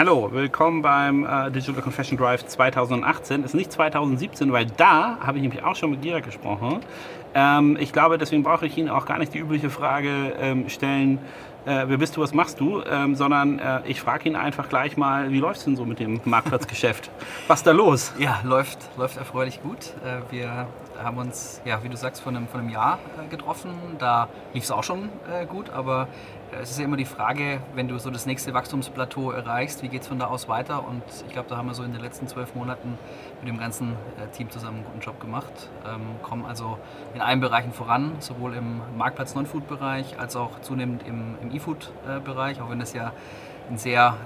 Hallo, willkommen beim äh, Digital Confession Drive 2018. Ist nicht 2017, weil da habe ich nämlich auch schon mit Gira gesprochen. Ähm, ich glaube, deswegen brauche ich Ihnen auch gar nicht die übliche Frage ähm, stellen, äh, wer bist du, was machst du, ähm, sondern äh, ich frage ihn einfach gleich mal, wie läuft es denn so mit dem Marktplatzgeschäft? was ist da los? Ja, läuft, läuft erfreulich gut. Äh, wir haben uns, ja, wie du sagst, vor einem, vor einem Jahr äh, getroffen. Da lief es auch schon äh, gut, aber es ist ja immer die Frage, wenn du so das nächste Wachstumsplateau erreichst, wie geht es von da aus weiter? Und ich glaube, da haben wir so in den letzten zwölf Monaten mit dem ganzen äh, Team zusammen einen guten Job gemacht. Ähm, kommen also in allen Bereichen voran, sowohl im Marktplatz Non-Food-Bereich als auch zunehmend im, im E-Food-Bereich, auch wenn das ja ein sehr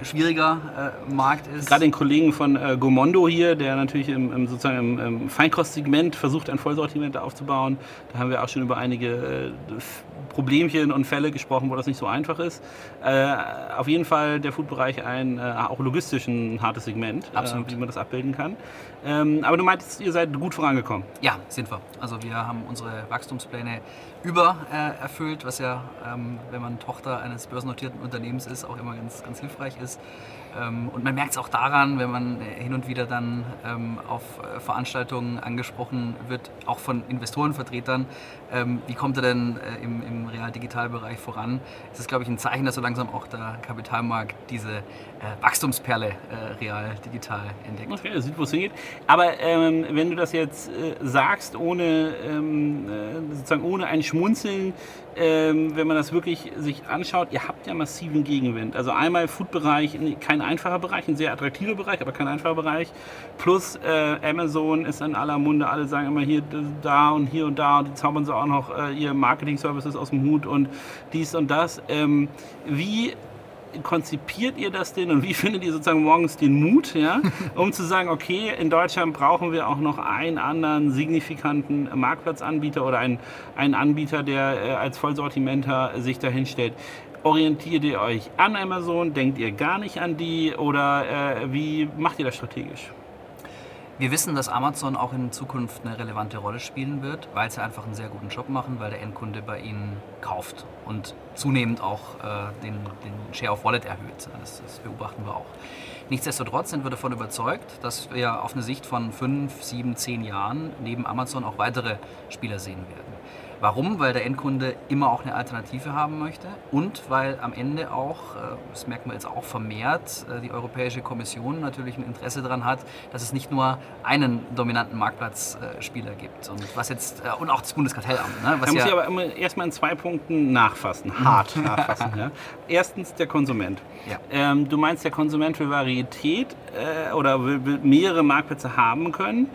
äh, schwieriger äh, Markt ist. Gerade den Kollegen von äh, Gomondo hier, der natürlich im, im sozusagen im, im Feinkostsegment versucht, ein Vollsortiment aufzubauen. Da haben wir auch schon über einige äh, Problemchen und Fälle gesprochen, wo das nicht so einfach ist. Äh, auf jeden Fall der Foodbereich ein äh, auch logistisch ein hartes Segment, wie man das abbilden kann. Ähm, aber du meintest, ihr seid gut vorangekommen. Ja, sind wir. Also wir haben unsere Wachstumspläne über äh, was ja, ähm, wenn man Tochter eines börsennotierten Unternehmens ist, auch immer ganz, ganz hilfreich ist. Ähm, und man merkt es auch daran, wenn man äh, hin und wieder dann ähm, auf äh, Veranstaltungen angesprochen wird, auch von Investorenvertretern, ähm, wie kommt er denn äh, im, im Real-Digital-Bereich voran? Es ist, glaube ich, ein Zeichen, dass so langsam auch der Kapitalmarkt diese Wachstumsperle Real-Digital entdeckt. Okay, er sieht, wo es hingeht. Aber ähm, wenn du das jetzt äh, sagst, ohne, ähm, sozusagen ohne ein Schmunzeln, ähm, wenn man das wirklich sich anschaut, ihr habt ja massiven Gegenwind. Also einmal Food-Bereich, kein einfacher Bereich, ein sehr attraktiver Bereich, aber kein einfacher Bereich. Plus äh, Amazon ist in aller Munde, alle sagen immer hier, da und hier und da und die zaubern so auch noch äh, ihr Marketing-Services aus dem Hut und dies und das. Ähm, wie konzipiert ihr das denn und wie findet ihr sozusagen morgens den Mut, ja, um zu sagen, okay, in Deutschland brauchen wir auch noch einen anderen signifikanten Marktplatzanbieter oder einen, einen Anbieter, der äh, als Vollsortimenter sich dahin stellt? Orientiert ihr euch an Amazon? Denkt ihr gar nicht an die? Oder äh, wie macht ihr das strategisch? Wir wissen, dass Amazon auch in Zukunft eine relevante Rolle spielen wird, weil sie einfach einen sehr guten Job machen, weil der Endkunde bei ihnen kauft und zunehmend auch äh, den, den, Share of Wallet erhöht. Das, das, beobachten wir auch. Nichtsdestotrotz sind wir davon überzeugt, dass wir auf eine Sicht von fünf, sieben, zehn Jahren neben Amazon auch weitere Spieler sehen werden. Warum? Weil der Endkunde immer auch eine Alternative haben möchte und weil am Ende auch, äh, das merken wir jetzt auch vermehrt, äh, die Europäische Kommission natürlich ein Interesse daran hat, dass es nicht nur einen dominanten Marktplatzspieler gibt. Und was jetzt, äh, und auch das Bundeskartellamt. Ne, was da muss ja ich aber erstmal in zwei Punkten nachfassen, hart nachfassen. ja. Erstens der Konsument. Ja. Ähm, du meinst, der Konsument will Varietät äh, oder will, will mehrere Marktplätze haben können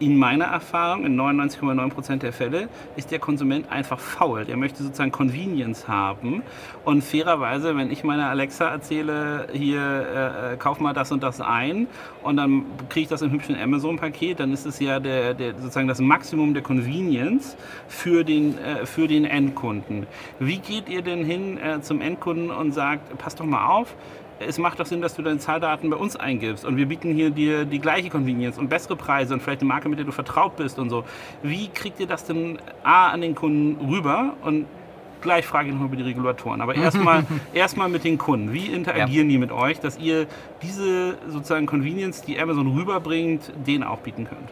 in meiner Erfahrung, in 99,9% der Fälle, ist der Konsument einfach faul. Der möchte sozusagen Convenience haben. Und fairerweise, wenn ich meiner Alexa erzähle, hier, äh, äh kauf mal das und das ein und dann kriege ich das im hübschen Amazon-Paket, dann ist es ja der, der, sozusagen das Maximum der Convenience für den, äh, für den Endkunden. Wie geht ihr denn hin äh, zum Endkunden und sagt, pass doch mal auf, es macht doch Sinn, dass du deine Zahldaten bei uns eingibst und wir bieten hier dir die gleiche Convenience und bessere Preise und vielleicht eine Marke, mit der du vertraut bist und so. Wie kriegt ihr das denn A an den Kunden rüber und gleich frage ich nochmal über die Regulatoren. Aber erstmal erstmal mit den Kunden. Wie interagieren ja. die mit euch, dass ihr diese sozusagen Convenience, die Amazon rüberbringt, denen auch bieten könnt?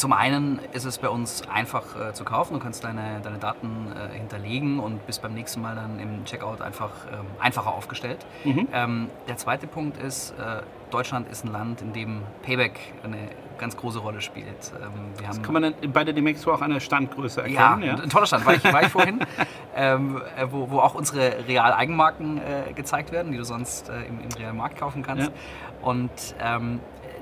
Zum einen ist es bei uns einfach äh, zu kaufen. Du kannst deine, deine Daten äh, hinterlegen und bist beim nächsten Mal dann im Checkout einfach ähm, einfacher aufgestellt. Mhm. Ähm, der zweite Punkt ist, äh, Deutschland ist ein Land, in dem Payback eine ganz große Rolle spielt. Ähm, wir das kann man dann bei der Demexo auch an der Standgröße erkennen. Ja, ja? ein toller Stand, war ich, war ich vorhin, ähm, äh, wo, wo, auch unsere Real-Eigenmarken äh, gezeigt werden, die du sonst äh, im, im Real-Markt kaufen kannst. Ja. Und ähm,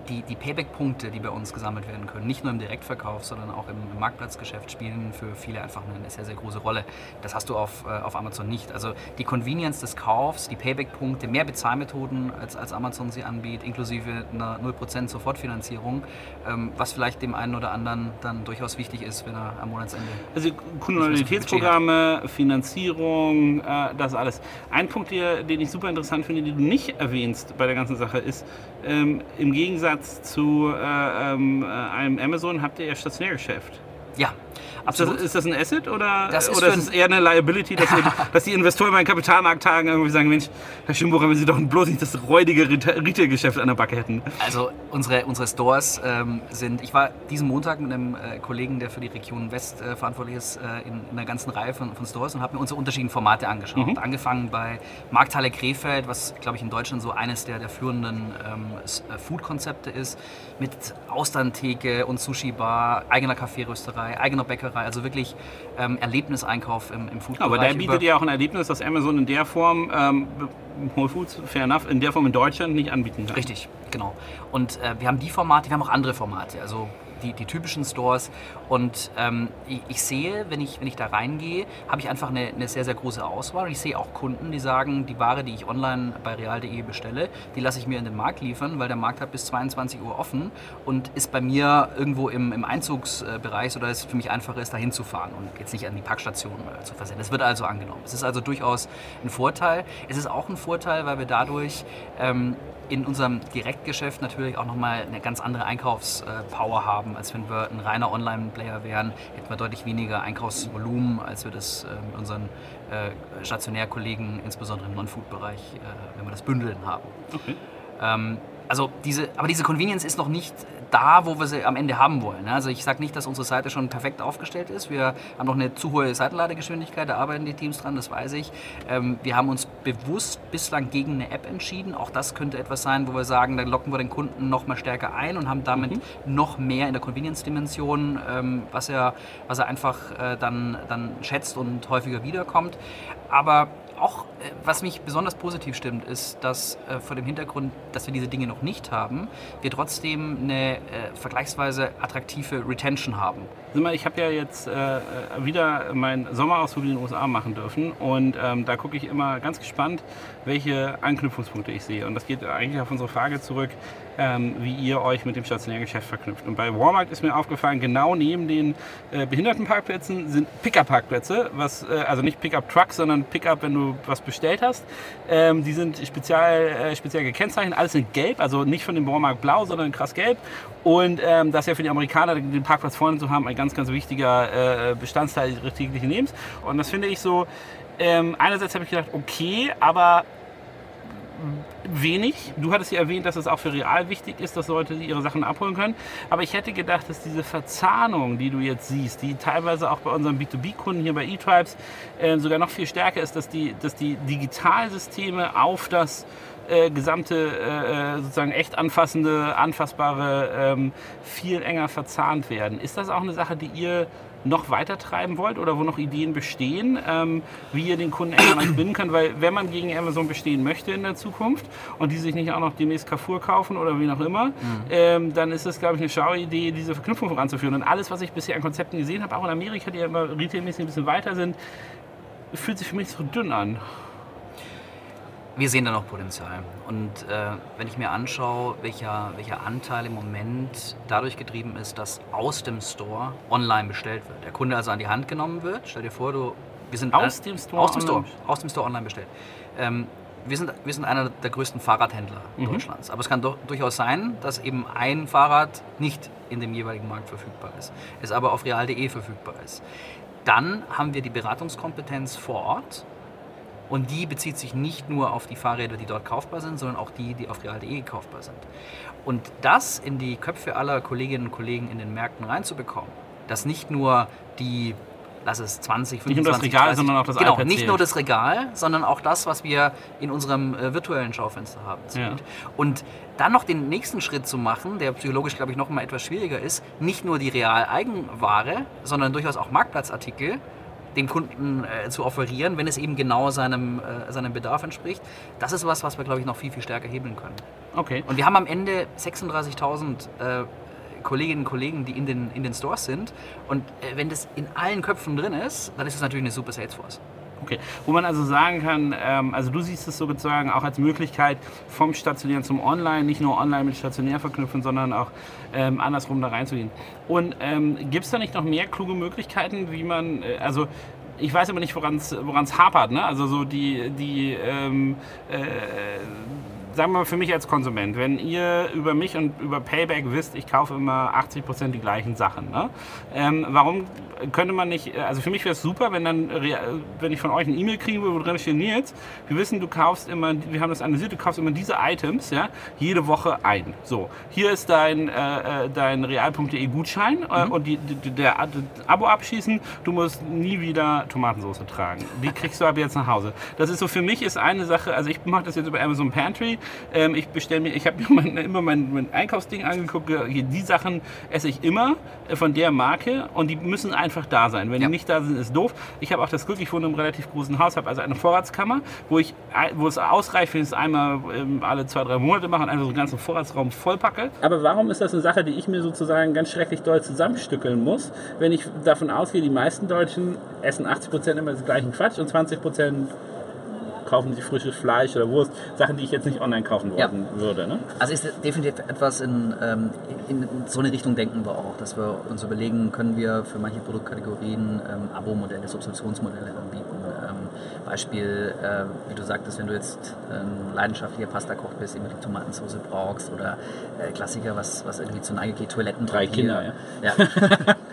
die, die Payback-Punkte, die bei uns gesammelt werden können, nicht nur im Direktverkauf, sondern auch im, im, Marktplatzgeschäft, spielen für viele einfach eine sehr, sehr große Rolle. Das hast du auf, äh, auf Amazon nicht. Also die Convenience des Kaufs, die Payback-Punkte, mehr Bezahlmethoden, als, als Amazon sie anbietet, inklusive einer 0% Sofortfinanzierung, ähm, was vielleicht dem einen oder anderen dann durchaus wichtig ist, wenn er am Monatsende. Also Kundenloyalitätsprogramme, Finanzierung, äh, das alles. Ein Punkt, den ich super interessant finde, den du nicht erwähnst bei der ganzen Sache, ist, ähm, im Gegensatz zu äh, ähm, äh, einem Amazon habt ihr ja Stationärgeschäft. Ja, Absolut. Ist das, ist das ein Asset oder, das ist, oder ist es eher eine Liability, dass, die, dass die Investoren bei den Kapitalmarkttagen irgendwie sagen, Mensch, Herr Schimbucher, wenn Sie doch bloß nicht das räudige Retail-Geschäft an der Backe hätten? Also unsere, unsere Stores ähm, sind, ich war diesen Montag mit einem äh, Kollegen, der für die Region West äh, verantwortlich ist, äh, in, in, einer ganzen Reihe von, von Stores und habe mir unsere unterschiedlichen Formate angeschaut. Mhm. Angefangen bei Markthalle Krefeld, was glaube ich in Deutschland so eines der, der führenden ähm, äh, Food-Konzepte ist, mit Austerntheke und Sushi-Bar, eigener Kaffeerösterei, eigener Bäckerei, also wirklich ähm, Erlebniseinkauf im, im Food-Bereich. Aber der bietet ja auch ein Erlebnis, das Amazon in der Form, ähm, Whole Foods, fair enough, in der Form in Deutschland nicht anbieten kann. Richtig, genau. Und äh, wir haben die Formate, wir haben auch andere Formate. Also die, die typischen Stores. Und ähm, ich, ich, sehe, wenn ich, wenn ich da reingehe, habe ich einfach eine, eine, sehr, sehr große Auswahl. Und ich sehe auch Kunden, die sagen, die Ware, die ich online bei real.de bestelle, die lasse ich mir in den Markt liefern, weil der Markt hat bis 22 Uhr offen und ist bei mir irgendwo im, im Einzugsbereich, sodass es für mich einfacher ist, da hinzufahren und jetzt nicht an die Packstation äh, zu versenden. Es wird also angenommen. Es ist also durchaus ein Vorteil. Es ist auch ein Vorteil, weil wir dadurch ähm, in unserem Direktgeschäft natürlich auch nochmal eine ganz andere Einkaufspower haben, als wenn wir ein reiner Online-Player wären. Hätten wir deutlich weniger Einkaufsvolumen, als wir das äh, mit unseren äh, Stationärkollegen, insbesondere im Non-Food-Bereich, äh, wenn wir das bündeln haben. Okay. Ähm, also diese, aber diese Convenience ist noch nicht da, wo wir sie am Ende haben wollen. Also ich sage nicht, dass unsere Seite schon perfekt aufgestellt ist. Wir haben noch eine zu hohe Seitenladegeschwindigkeit, da arbeiten die Teams dran, das weiß ich. Ähm, wir haben uns bewusst bislang gegen eine App entschieden. Auch das könnte etwas sein, wo wir sagen, da locken wir den Kunden noch mal stärker ein und haben damit mhm. noch mehr in der Convenience-Dimension, ähm, was, er, was er einfach äh, dann, dann schätzt und häufiger wiederkommt. Aber auch, äh, was mich besonders positiv stimmt, ist, dass äh, vor dem Hintergrund, dass wir diese Dinge noch nicht haben, wir trotzdem eine äh, vergleichsweise attraktive Retention haben. Ich habe ja jetzt äh, wieder meinen Sommerausflug in den USA machen dürfen und ähm, da gucke ich immer ganz gespannt, welche Anknüpfungspunkte ich sehe. Und das geht eigentlich auf unsere Frage zurück, ähm, wie ihr euch mit dem stationären Geschäft verknüpft. Und bei Walmart ist mir aufgefallen, genau neben den äh, Behindertenparkplätzen sind Pickup-Parkplätze, äh, also nicht Pickup-Trucks, sondern Pickup, wenn du was bestellt hast. Ähm, die sind speziell, äh, speziell gekennzeichnet, alles in gelb, also nicht von dem Walmart blau, sondern krass gelb. Und ähm, das ist ja für die Amerikaner, den Parkplatz vorne zu haben, ein ganz, ganz wichtiger äh, Bestandteil ihres täglichen Lebens. Und das finde ich so, ähm, einerseits habe ich gedacht, okay, aber wenig. Du hattest ja erwähnt, dass es auch für Real wichtig ist, dass Leute ihre Sachen abholen können. Aber ich hätte gedacht, dass diese Verzahnung, die du jetzt siehst, die teilweise auch bei unseren B2B-Kunden hier bei eTribes äh, sogar noch viel stärker ist, dass die, dass die Digitalsysteme auf das äh, gesamte äh, äh, sozusagen echt anfassende, anfassbare ähm, viel enger verzahnt werden. Ist das auch eine Sache, die ihr noch weiter treiben wollt oder wo noch Ideen bestehen, ähm, wie ihr den Kunden enger binden könnt? Weil wenn man gegen Amazon bestehen möchte in der Zukunft und die sich nicht auch noch demnächst Carrefour kaufen oder wie auch immer, mhm. ähm, dann ist es, glaube ich, eine schlaue Idee, diese Verknüpfung voranzuführen. Und alles, was ich bisher an Konzepten gesehen habe, auch in Amerika, die ja immer retailmäßig ein bisschen weiter sind, fühlt sich für mich so dünn an wir sehen da noch Potenzial. Und äh, wenn ich mir anschaue, welcher, welcher Anteil im Moment dadurch getrieben ist, dass aus dem Store online bestellt wird. Der Kunde also an die Hand genommen wird. Stell dir vor, du, wir sind aus dem Store, aus dem Store, aus dem Store online bestellt. Ähm, wir sind, wir sind einer der größten Fahrradhändler mhm. Deutschlands. Aber es kann doch, durchaus sein, dass eben ein Fahrrad nicht in dem jeweiligen Markt verfügbar ist, es aber auf real.de verfügbar ist. Dann haben wir die Beratungskompetenz vor Ort und die bezieht sich nicht nur auf die Fahrräder, die dort kaufbar sind, sondern auch die, die auf real.de kaufbar sind. Und das in die Köpfe aller Kolleginnen und Kollegen in den Märkten reinzubekommen, dass nicht nur die lass es 20, 25, Nicht nur das Regal, 30, sondern auch das Genau, nicht nur das Regal, sondern auch das, was wir in unserem äh, virtuellen Schaufenster haben. Ja. Und dann noch den nächsten Schritt zu machen, der psychologisch, glaube ich, noch mal etwas schwieriger ist, nicht nur die Real-Eigenware, sondern durchaus auch Marktplatzartikel dem Kunden äh, zu offerieren, wenn es eben genau seinem, äh, seinem Bedarf entspricht. Das ist was, was wir, glaube ich, noch viel, viel stärker hebeln können. Okay. Und wir haben am Ende 36.000 äh, Kolleginnen und Kollegen, die in den, in den Stores sind. Und äh, wenn das in allen Köpfen drin ist, dann ist es natürlich eine super Salesforce. Okay, wo man also sagen kann, ähm, also du siehst es sozusagen auch als Möglichkeit vom Stationär zum Online, nicht nur online mit stationär verknüpfen, sondern auch ähm, andersrum da reinzugehen. Und ähm, gibt es da nicht noch mehr kluge Möglichkeiten, wie man, äh, also ich weiß aber nicht, woran es hapert, ne? Also so die, die ähm, äh, sagen wir mal für mich als Konsument, wenn ihr über mich und über Payback wisst, ich kaufe immer 80% die gleichen Sachen, ne? ähm, warum könnte man nicht, also für mich wäre es super, wenn dann, wenn ich von euch eine E-Mail kriegen würde, wo drin steht, Nils, wir wissen, du kaufst immer, wir haben das analysiert, du kaufst immer diese Items, ja, jede Woche ein. So, hier ist dein, äh, äh dein real.de Gutschein äh, mhm. und die, die, der, der Abo abschließen, du musst nie wieder Tomatensauce tragen. Die kriegst du ab jetzt nach Hause. Das ist so, für mich ist eine Sache, also ich mache das jetzt über Amazon Pantry, ähm, ich bestelle mir, ich habe mir mein, immer mein, mein, Einkaufsding angeguckt, die Sachen esse ich immer äh, von der Marke und die müssen einfach da sein. Wenn ja. die nicht da sind, ist doof. Ich habe auch das Glück, ich wohne im relativ großen Haus, habe also eine Vorratskammer, wo ich, wo es ausreicht, wenn ich es einmal ähm, alle zwei, drei Monate mache und einfach so einen ganzen Vorratsraum vollpacke. Aber warum ist das eine Sache, die ich mir sozusagen ganz schrecklich doll zusammenstückeln muss, wenn ich davon ausgehe, die meisten Deutschen essen 80% immer den gleichen Quatsch und 20% kaufen sie frisches Fleisch oder Wurst, Sachen, die ich jetzt nicht online kaufen ja. würde. Ne? Also ist definitiv etwas in, ähm, in, so eine Richtung denken wir auch, dass wir uns überlegen, können wir für manche Produktkategorien ähm, Abo-Modelle, Subskriptionsmodelle anbieten. Ähm, Beispiel, äh, wie du sagtest, wenn du jetzt ein leidenschaftlicher Pasta-Koch bist, immer die Tomatensauce brauchst oder äh, Klassiker, was, was irgendwie zu Neige geht, Toiletten. Drei Kinder, ja. ja.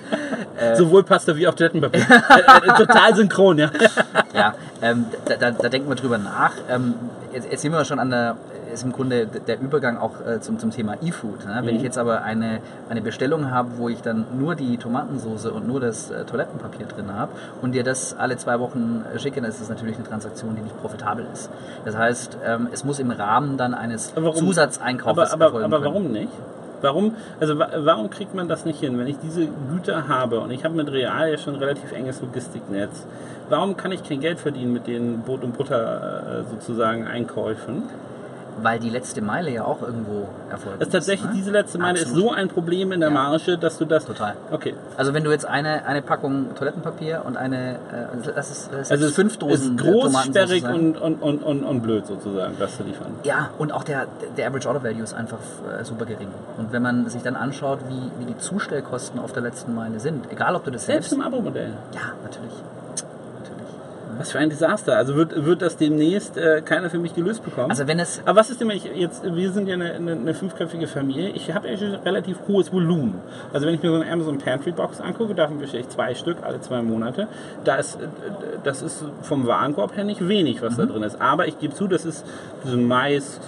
Äh, Sowohl Pasta wie auch Toilettenpapier. Äh, äh, total synchron, ja. ja, ähm, da, da, da, denken wir drüber nach. Ähm, jetzt, jetzt sind wir schon an der, ist im Grunde der Übergang auch zum, zum Thema E-Food. Ne? Wenn mhm. ich jetzt aber eine, eine Bestellung habe, wo ich dann nur die Tomatensauce und nur das Toilettenpapier drin habe und dir das alle zwei Wochen schicke, dann ist das natürlich eine Transaktion, die nicht profitabel ist. Das heißt, ähm, es muss im Rahmen dann eines Zusatzeinkaufs aber, aber, aber warum nicht? Warum, also warum kriegt man das nicht hin, wenn ich diese Güter habe und ich habe mit Real ja schon ein relativ enges Logistiknetz? Warum kann ich kein Geld verdienen mit den Brot- und Butter äh, sozusagen Einkäufen? Weil die letzte Meile ja auch irgendwo erfolgt. Das ist tatsächlich, ne? diese letzte Meile Absolut. ist so ein Problem in der ja. Marge, dass du das. Total. Okay. Also wenn du jetzt eine, eine Packung Toilettenpapier und eine, äh, das ist, das also ist fünf Dosen. Ist groß, sperrig und, und, und, und, und blöd sozusagen, das zu liefern. Ja, und auch der, der Average Order Value ist einfach äh, super gering. Und wenn man sich dann anschaut, wie, wie die Zustellkosten auf der letzten Meile sind, egal ob du das selbst. Selbst im Abo-Modell. Ja, natürlich. Was für ein Desaster. Also wird, wird das demnächst äh, keiner für mich gelöst bekommen? Also wenn es. Aber was ist denn, wenn ich jetzt, wir sind ja eine, eine, eine fünfköpfige Familie, ich habe ja schon relativ hohes Volumen. Also wenn ich mir so eine Amazon Pantry Box angucke, davon bestelle ich zwei Stück alle zwei Monate. Da ist, äh, das ist vom Warenkorb her nicht wenig, was mhm. da drin ist. Aber ich gebe zu, das ist so Mais,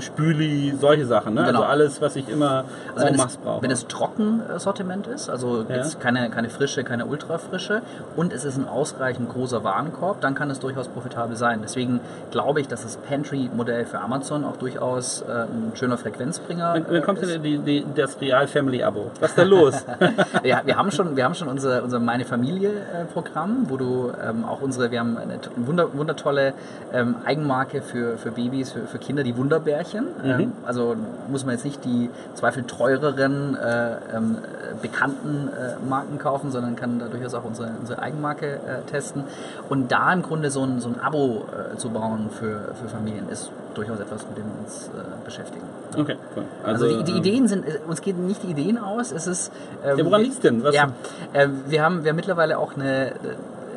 Spüli, solche Sachen. Ne? Genau. Also alles, was ich immer also wenn es, brauche. Wenn es Trockensortiment ist, also ja. jetzt keine, keine frische, keine ultrafrische und es ist ein ausreichend großer Warenkorb, dann kann es durchaus profitabel sein. Deswegen glaube ich, dass das Pantry-Modell für Amazon auch durchaus äh, ein schöner Frequenzbringer ist. Wann kommt denn die, die, das Real Family Abo? Was ist da los? ja, wir haben schon, wir haben schon unser, unser Meine Familie-Programm, wo du ähm, auch unsere, wir haben eine wunder, wundertolle ähm, Eigenmarke für, für Babys, für, für Kinder, die Wunderbärchen. Mhm. Ähm, also muss man jetzt nicht die zweifel teureren, äh, ähm, bekannten äh, Marken kaufen, sondern kann da durchaus auch unsere, unsere Eigenmarke äh, testen. Und da im Grunde so ein, so ein Abo äh, zu bauen für, für Familien ist durchaus etwas, mit dem wir uns äh, beschäftigen. Okay, cool. Also, also die, die ähm, Ideen sind, äh, uns gehen nicht die Ideen aus, es ist... Ähm, ja, woran liegt denn? Was ja, äh, wir, haben, wir haben mittlerweile auch eine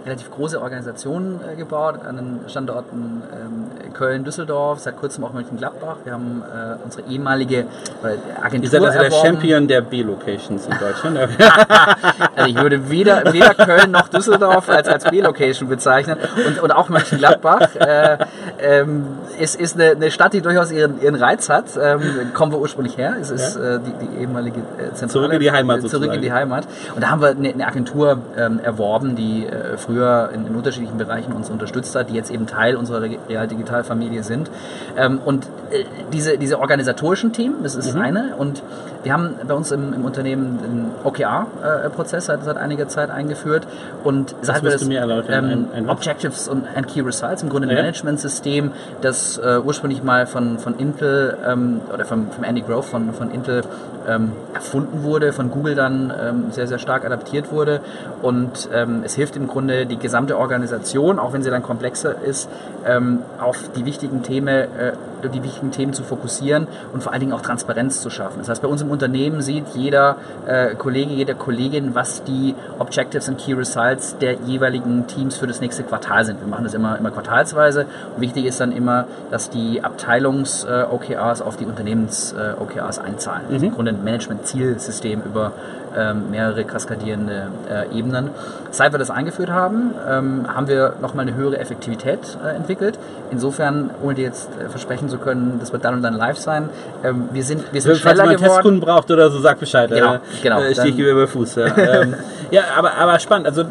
relativ große Organisation äh, gebaut an den Standorten ähm, Köln, Düsseldorf, seit kurzem auch Mönchengladbach. Wir haben äh, unsere ehemalige äh, Agentur. Ihr seid also der Champion der B-Locations in Deutschland. also ich würde weder, weder Köln noch Düsseldorf als, als B-Location bezeichnen und, und auch Mönchengladbach. Äh, ähm, ist, ist eine, eine, Stadt, die durchaus ihren, ihren Reiz hat. Ähm, kommen wir ursprünglich her. Es ist äh, die, die, ehemalige Zentrale. Zurück in die Heimat. Sozusagen. Zurück in die Heimat. Und da haben wir eine, eine Agentur ähm, erworben, die äh, früher in, in, unterschiedlichen Bereichen uns unterstützt hat, die jetzt eben Teil unserer Real Digital Familie sind. Ähm, und äh, diese, diese organisatorischen Themen, das ist mhm. eine. Und wir haben bei uns im, im Unternehmen den OKR-Prozess seit, seit einiger Zeit eingeführt. Und seit wir das ähm, ein, Objectives und and Key Results, im Grunde ein ja. Management-System, das äh, ursprünglich mal von, von Intel ähm, oder vom, vom Andy Grove von, von Intel ähm, erfunden wurde, von Google dann ähm, sehr, sehr stark adaptiert wurde. Und ähm, es hilft im Grunde die gesamte Organisation, auch wenn sie dann komplexer ist, ähm, auf die wichtigen Themen äh, die wichtigen Themen zu fokussieren und vor allen Dingen auch Transparenz zu schaffen. Das heißt, bei uns im Unternehmen sieht jeder äh, Kollege, jede Kollegin, was die Objectives und Key Results der jeweiligen Teams für das nächste Quartal sind. Wir machen das immer, immer quartalsweise. Und wichtig ist dann immer, dass die Abteilungs-OKRs äh, auf die Unternehmens-OKRs äh, einzahlen. Mhm. Also im Grunde ein Management-Zielsystem über ähm, mehrere kaskadierende äh, Ebenen. Seit wir das eingeführt haben, ähm, haben wir nochmal eine höhere Effektivität äh, entwickelt. Insofern, ohne dir jetzt äh, versprechen zu können, das wird dann und dann live sein, ähm, wir sind, wir sind Falls schneller man geworden. Testkunden braucht oder so, sag Bescheid. Genau, genau. Äh, stehe ich über Fuß. Ja, ja aber, aber spannend. Also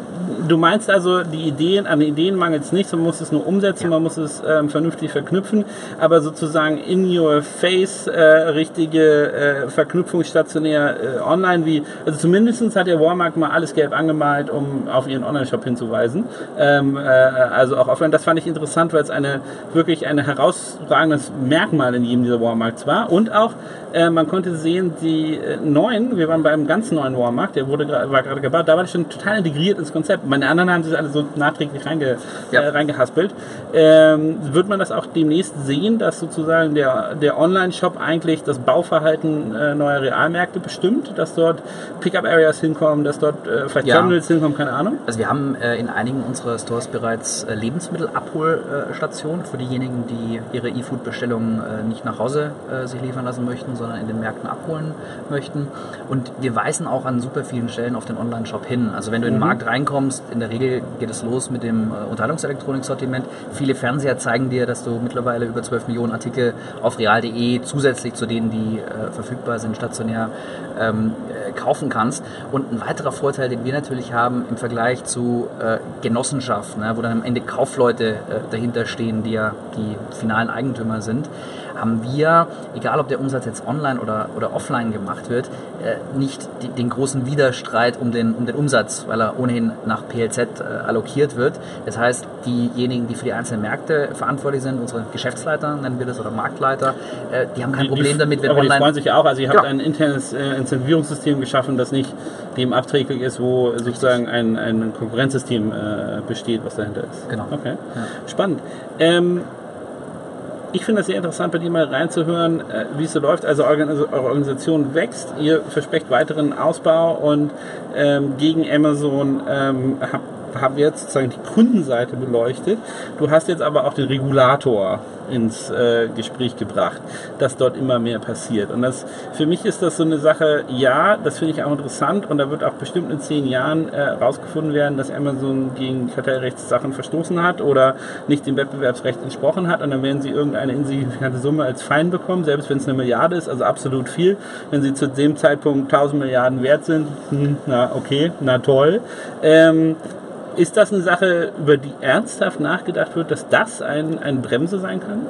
du meinst also, die Ideen, an Ideen mangelt es nicht, man muss es nur umsetzen, ja. man muss es ähm, vernünftig verknüpfen, aber sozusagen in your face äh, richtige äh, Verknüpfung stationär äh, online, wie, also zumindest hat der Walmart mal alles gelb angemalt, um auf ihren Online-Shop hinzuweisen. Ähm, äh, also auch offline, das fand ich interessant, weil es eine wirklich ein herausragendes Merkmal in jedem dieser Walmarts war und auch äh, man konnte sehen, die äh, neuen, wir waren beim ganz neuen Walmart, der wurde, war gerade gebaut, da war das schon total integriert ins Konzept. Meine anderen haben sich alle so nachträglich reinge, ja. äh, reingehaspelt. Ähm, wird man das auch demnächst sehen, dass sozusagen der, der Online-Shop eigentlich das Bauverhalten äh, neuer Realmärkte bestimmt, dass dort Pickup-Areas hinkommen, dass dort äh, vielleicht ja. Terminals hinkommen, keine Ahnung? Also wir haben äh, in einigen unserer Stores bereits Lebensmittelabholstationen für diejenigen, die ihre E-Food-Bestellungen nicht nach Hause sich liefern lassen möchten, sondern in den Märkten abholen möchten. Und wir weisen auch an super vielen Stellen auf den Online-Shop hin. Also wenn du in den mhm. Markt reinkommst, in der Regel geht es los mit dem äh, Unterhaltungselektronik-Sortiment. Viele Fernseher zeigen dir, dass du mittlerweile über 12 Millionen Artikel auf real.de zusätzlich zu denen, die äh, verfügbar sind, stationär ähm, äh, kaufen kannst. Und ein weiterer Vorteil, den wir natürlich haben im Vergleich zu äh, Genossenschaft, ne, wo dann am Ende Kaufleute äh, dahinter stehen, die ja die finalen Eigentümer sind, haben wir, egal ob der Umsatz jetzt online oder, oder offline gemacht wird, äh, nicht die, den großen Widerstreit um den, um den Umsatz, weil er ohnehin nach PLZ äh, allokiert wird. Das heißt, diejenigen, die für die einzelnen Märkte verantwortlich sind, unsere Geschäftsleiter nennen wir das oder Marktleiter, äh, die haben kein die, Problem damit, wenn aber online... die freuen sich auch, also ihr habt ja. ein internes äh, Incentivierungssystem geschaffen, das nicht dem abträglich ist, wo sozusagen ein, ein Konkurrenzsystem besteht, was dahinter ist. Genau. Okay. Ja. Spannend. Ähm, ich finde es sehr interessant, bei dir mal reinzuhören, äh, wie es so läuft. Also eure Organisation wächst, ihr versprecht weiteren Ausbau und ähm, gegen Amazon ähm, habt haben wir jetzt sozusagen die Kundenseite beleuchtet. Du hast jetzt aber auch den Regulator ins äh, Gespräch gebracht, dass dort immer mehr passiert. Und das für mich ist das so eine Sache, ja, das finde ich auch interessant und da wird auch bestimmt in zehn Jahren äh, werden, dass Amazon gegen Kartellrechtssachen verstoßen hat oder nicht dem Wettbewerbsrecht entsprochen hat und dann werden sie irgendeine insignifikante Summe als Fein bekommen, selbst wenn es eine Milliarde ist, also absolut viel. Wenn sie zu dem Zeitpunkt 1000 Milliarden wert sind, hm, na okay, na toll. Ähm, ist das eine Sache, über die ernsthaft nachgedacht wird, dass das ein, eine Bremse sein kann?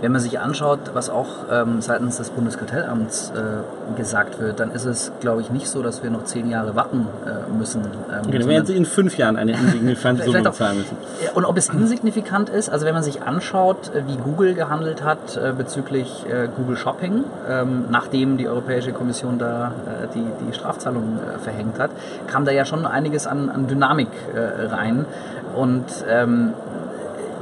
Wenn man sich anschaut, was auch ähm, seitens des Bundeskartellamts äh, gesagt wird, dann ist es, glaube ich, nicht so, dass wir noch zehn Jahre warten äh, müssen. Ähm, okay, dann werden Sie in fünf Jahren eine insignifikante Summe zahlen müssen. Und ob es insignifikant ist, also wenn man sich anschaut, äh, wie Google gehandelt hat äh, bezüglich äh, Google Shopping, ähm, nachdem die Europäische Kommission da äh, die, die Strafzahlung verhängt hat, kam da ja schon einiges an, an Dynamik rein. Und ähm,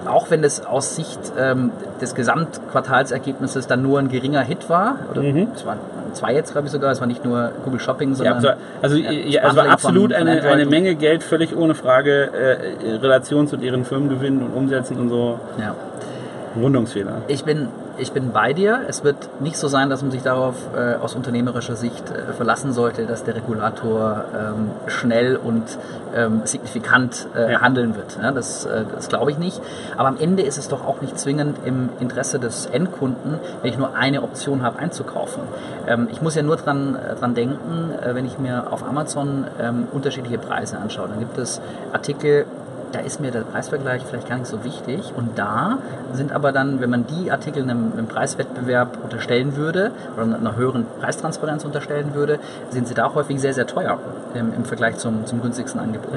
auch wenn es aus Sicht ähm, des Gesamtquartalsergebnisses dann nur ein geringer Hit war, oder mhm. es waren zwei jetzt, glaube ich sogar, es war nicht nur Google Shopping, sondern. Ja, also, ja, es war absolut von, von eine, eine Menge Geld, völlig ohne Frage, äh, Relation zu deren Firmengewinnen und Umsätzen und so. Ja. Rundungsfehler. Ich bin ich bin bei dir. Es wird nicht so sein, dass man sich darauf äh, aus unternehmerischer Sicht äh, verlassen sollte, dass der Regulator ähm, schnell und ähm, signifikant äh, ja. handeln wird. Ja, das, äh, das glaube ich nicht. Aber am Ende ist es doch auch nicht zwingend im Interesse des Endkunden, wenn ich nur eine Option habe, einzukaufen. Ähm, ich muss ja nur dran, äh, dran denken, äh, wenn ich mir auf Amazon ähm, unterschiedliche Preise anschaue. Dann gibt es Artikel, da ist mir der Preisvergleich vielleicht gar nicht so wichtig. Und da sind aber dann, wenn man die Artikel einem, einem Preiswettbewerb unterstellen würde oder einer höheren Preistransparenz unterstellen würde, sind sie da auch häufig sehr, sehr teuer im, im Vergleich zum, zum günstigsten Angebot.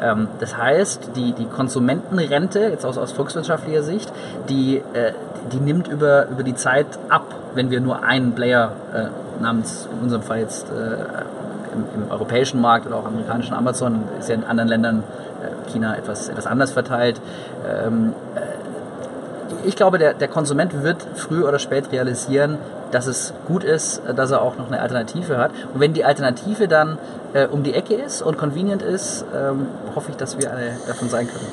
Ja. Ähm, das heißt, die, die Konsumentenrente, jetzt aus, aus volkswirtschaftlicher Sicht, die, äh, die nimmt über, über die Zeit ab, wenn wir nur einen Player äh, namens, in unserem Fall jetzt äh, im, im, europäischen Markt oder auch amerikanischen Amazon, ist ja in anderen Ländern China etwas, etwas anders verteilt. Ähm, ich glaube, der, der Konsument wird früh oder spät realisieren, dass es gut ist, dass er auch noch eine Alternative hat. Und wenn die Alternative dann äh, um die Ecke ist und convenient ist, ähm, hoffe ich, dass wir eine davon sein können.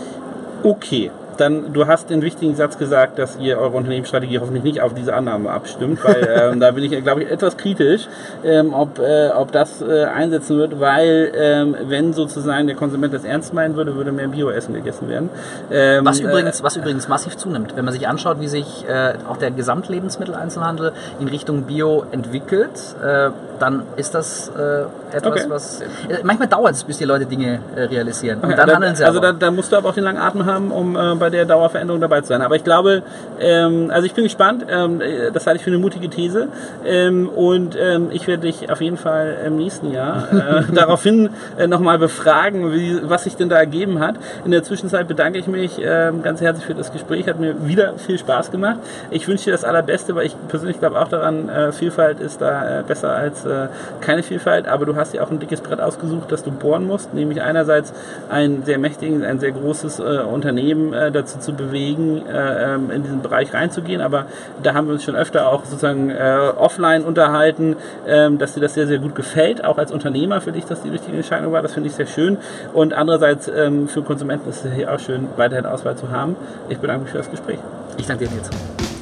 Okay, dann, du hast den wichtigen Satz gesagt, dass ihr eure Unternehmensstrategie hoffentlich nicht auf diese Annahme abstimmt, weil ähm, da bin ich, glaube ich, etwas kritisch, ähm, ob, äh, ob das äh, einsetzen wird, weil ähm, wenn sozusagen der Konsument das ernst meinen würde, würde mehr Bio-Essen gegessen werden. Ähm, was, übrigens, äh, was übrigens massiv zunimmt, wenn man sich anschaut, wie sich äh, auch der Gesamtlebensmitteleinzelhandel in Richtung Bio entwickelt, äh, dann ist das äh, etwas, okay. was... manchmal dauert es, bis die Leute Dinge realisieren und okay, dann, dann handeln sie Also da, da, musst du aber auch den langen Atem haben, um bei der Dauerveränderung dabei zu sein. Aber ich glaube, ähm, also ich bin gespannt. Ähm, das halte ich für eine mutige These. Ähm, und ähm, ich werde dich auf jeden Fall im nächsten Jahr äh, daraufhin äh, nochmal befragen, wie, was sich denn da ergeben hat. In der Zwischenzeit bedanke ich mich äh, ganz herzlich für das Gespräch. Hat mir wieder viel Spaß gemacht. Ich wünsche dir das Allerbeste, weil ich persönlich glaube auch daran, äh, Vielfalt ist da äh, besser als äh, keine Vielfalt. Aber du hast ja auch ein dickes Brett ausgesucht, das du bohren musst. Nämlich einerseits ein sehr mächtiges, ein sehr großes Unternehmen dazu zu bewegen, äh, ähm, in diesen Bereich reinzugehen. Aber da haben wir uns schon öfter auch sozusagen äh, offline unterhalten, ähm, dass dir das sehr, sehr gut gefällt. Auch als Unternehmer für dich, dass die richtige Entscheidung war. Das finde ich sehr schön. Und andererseits ähm, für Konsumenten ist es hier auch schön, weiterhin Auswahl zu haben. Ich bedanke mich für das Gespräch. Ich danke dir jetzt.